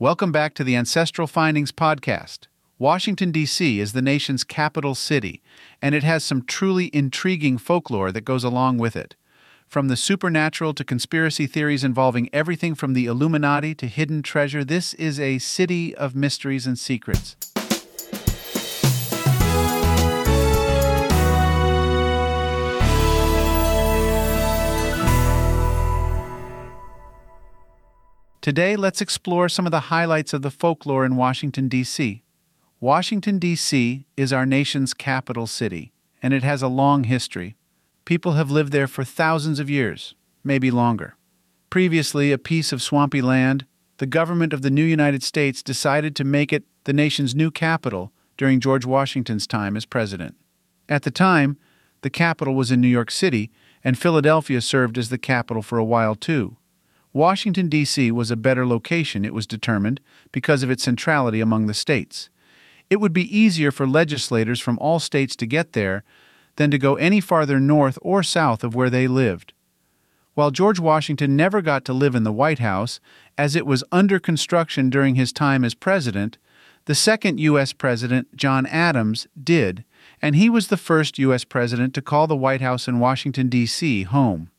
Welcome back to the Ancestral Findings Podcast. Washington, D.C. is the nation's capital city, and it has some truly intriguing folklore that goes along with it. From the supernatural to conspiracy theories involving everything from the Illuminati to hidden treasure, this is a city of mysteries and secrets. Today, let's explore some of the highlights of the folklore in Washington, D.C. Washington, D.C. is our nation's capital city, and it has a long history. People have lived there for thousands of years, maybe longer. Previously, a piece of swampy land, the government of the new United States decided to make it the nation's new capital during George Washington's time as president. At the time, the capital was in New York City, and Philadelphia served as the capital for a while too. Washington, D.C. was a better location, it was determined, because of its centrality among the states. It would be easier for legislators from all states to get there than to go any farther north or south of where they lived. While George Washington never got to live in the White House, as it was under construction during his time as president, the second U.S. President, John Adams, did, and he was the first U.S. President to call the White House in Washington, D.C. home.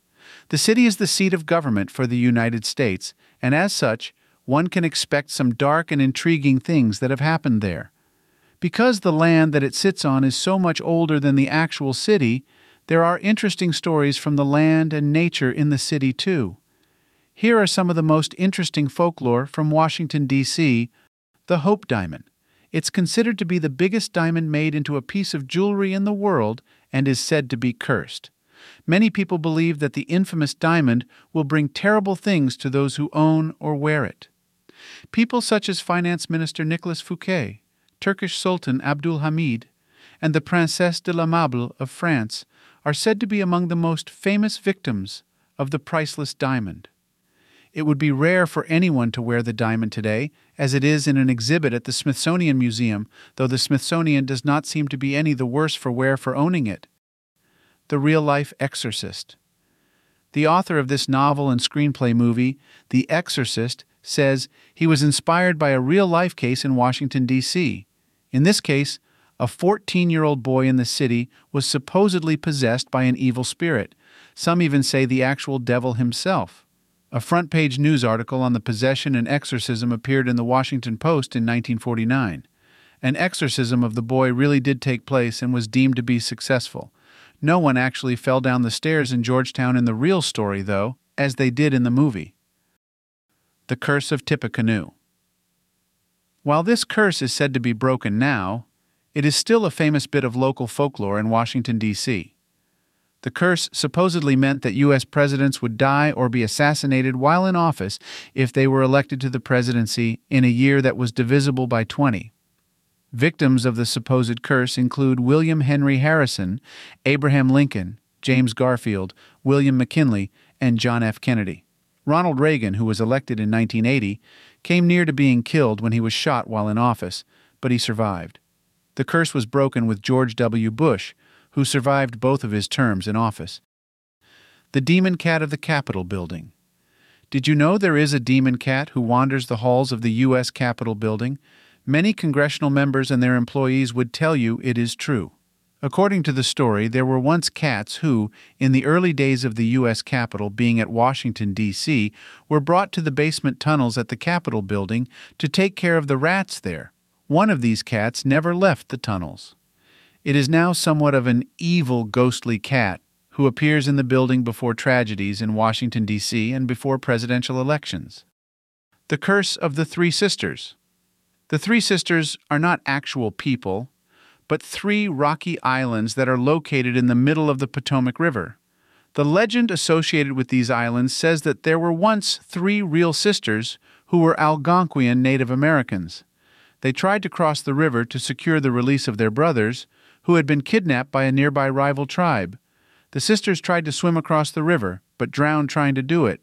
The city is the seat of government for the United States, and as such, one can expect some dark and intriguing things that have happened there. Because the land that it sits on is so much older than the actual city, there are interesting stories from the land and nature in the city, too. Here are some of the most interesting folklore from Washington, D.C. The Hope Diamond. It's considered to be the biggest diamond made into a piece of jewelry in the world and is said to be cursed. Many people believe that the infamous diamond will bring terrible things to those who own or wear it. People such as Finance Minister Nicolas Fouquet, Turkish Sultan Abdul Hamid, and the Princesse de Lamballe of France are said to be among the most famous victims of the priceless diamond. It would be rare for anyone to wear the diamond today, as it is in an exhibit at the Smithsonian Museum, though the Smithsonian does not seem to be any the worse for wear for owning it the real life exorcist. The author of this novel and screenplay movie, The Exorcist, says he was inspired by a real life case in Washington, D.C. In this case, a 14 year old boy in the city was supposedly possessed by an evil spirit. Some even say the actual devil himself. A front page news article on the possession and exorcism appeared in the Washington Post in 1949. An exorcism of the boy really did take place and was deemed to be successful. No one actually fell down the stairs in Georgetown in the real story, though, as they did in the movie. The Curse of Tippecanoe. While this curse is said to be broken now, it is still a famous bit of local folklore in Washington, D.C. The curse supposedly meant that U.S. presidents would die or be assassinated while in office if they were elected to the presidency in a year that was divisible by 20. Victims of the supposed curse include William Henry Harrison, Abraham Lincoln, James Garfield, William McKinley, and John F. Kennedy. Ronald Reagan, who was elected in 1980, came near to being killed when he was shot while in office, but he survived. The curse was broken with George W. Bush, who survived both of his terms in office. The Demon Cat of the Capitol Building. Did you know there is a demon cat who wanders the halls of the U.S. Capitol building? Many congressional members and their employees would tell you it is true. According to the story, there were once cats who, in the early days of the U.S. Capitol being at Washington, D.C., were brought to the basement tunnels at the Capitol building to take care of the rats there. One of these cats never left the tunnels. It is now somewhat of an evil, ghostly cat who appears in the building before tragedies in Washington, D.C., and before presidential elections. The Curse of the Three Sisters. The Three Sisters are not actual people, but three rocky islands that are located in the middle of the Potomac River. The legend associated with these islands says that there were once three real sisters who were Algonquian Native Americans. They tried to cross the river to secure the release of their brothers, who had been kidnapped by a nearby rival tribe. The sisters tried to swim across the river, but drowned trying to do it.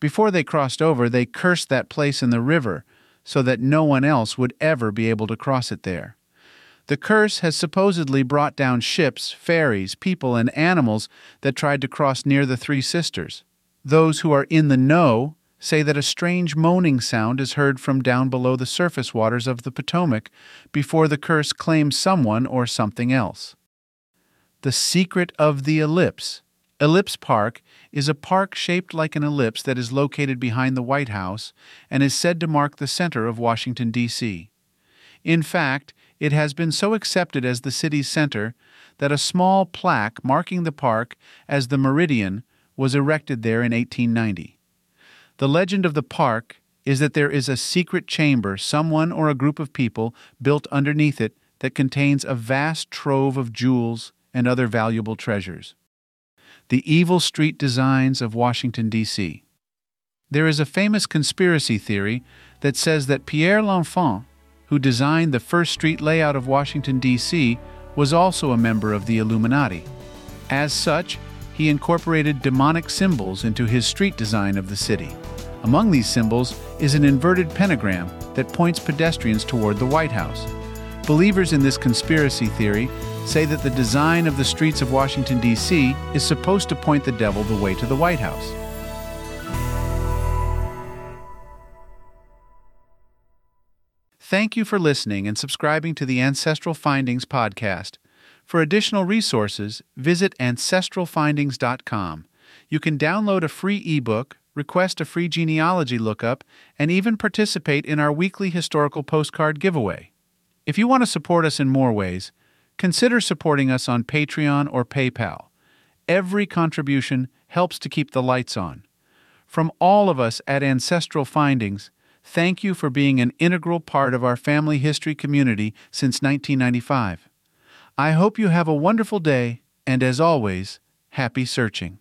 Before they crossed over, they cursed that place in the river, so that no one else would ever be able to cross it there. The curse has supposedly brought down ships, ferries, people, and animals that tried to cross near the Three Sisters. Those who are in the know say that a strange moaning sound is heard from down below the surface waters of the Potomac before the curse claims someone or something else. The Secret of the Ellipse. Ellipse Park is a park shaped like an ellipse that is located behind the White House and is said to mark the center of Washington, D.C. In fact, it has been so accepted as the city's center that a small plaque marking the park as the Meridian was erected there in 1890. The legend of the park is that there is a secret chamber someone or a group of people built underneath it that contains a vast trove of jewels and other valuable treasures. The Evil Street Designs of Washington, D.C. There is a famous conspiracy theory that says that Pierre L'Enfant, who designed the first street layout of Washington, D.C., was also a member of the Illuminati. As such, he incorporated demonic symbols into his street design of the city. Among these symbols is an inverted pentagram that points pedestrians toward the White House. Believers in this conspiracy theory say that the design of the streets of Washington, D.C. is supposed to point the devil the way to the White House. Thank you for listening and subscribing to the Ancestral Findings podcast. For additional resources, visit ancestralfindings.com. You can download a free ebook, request a free genealogy lookup, and even participate in our weekly historical postcard giveaway. If you want to support us in more ways, consider supporting us on Patreon or PayPal. Every contribution helps to keep the lights on. From all of us at Ancestral Findings, thank you for being an integral part of our family history community since 1995. I hope you have a wonderful day, and as always, happy searching.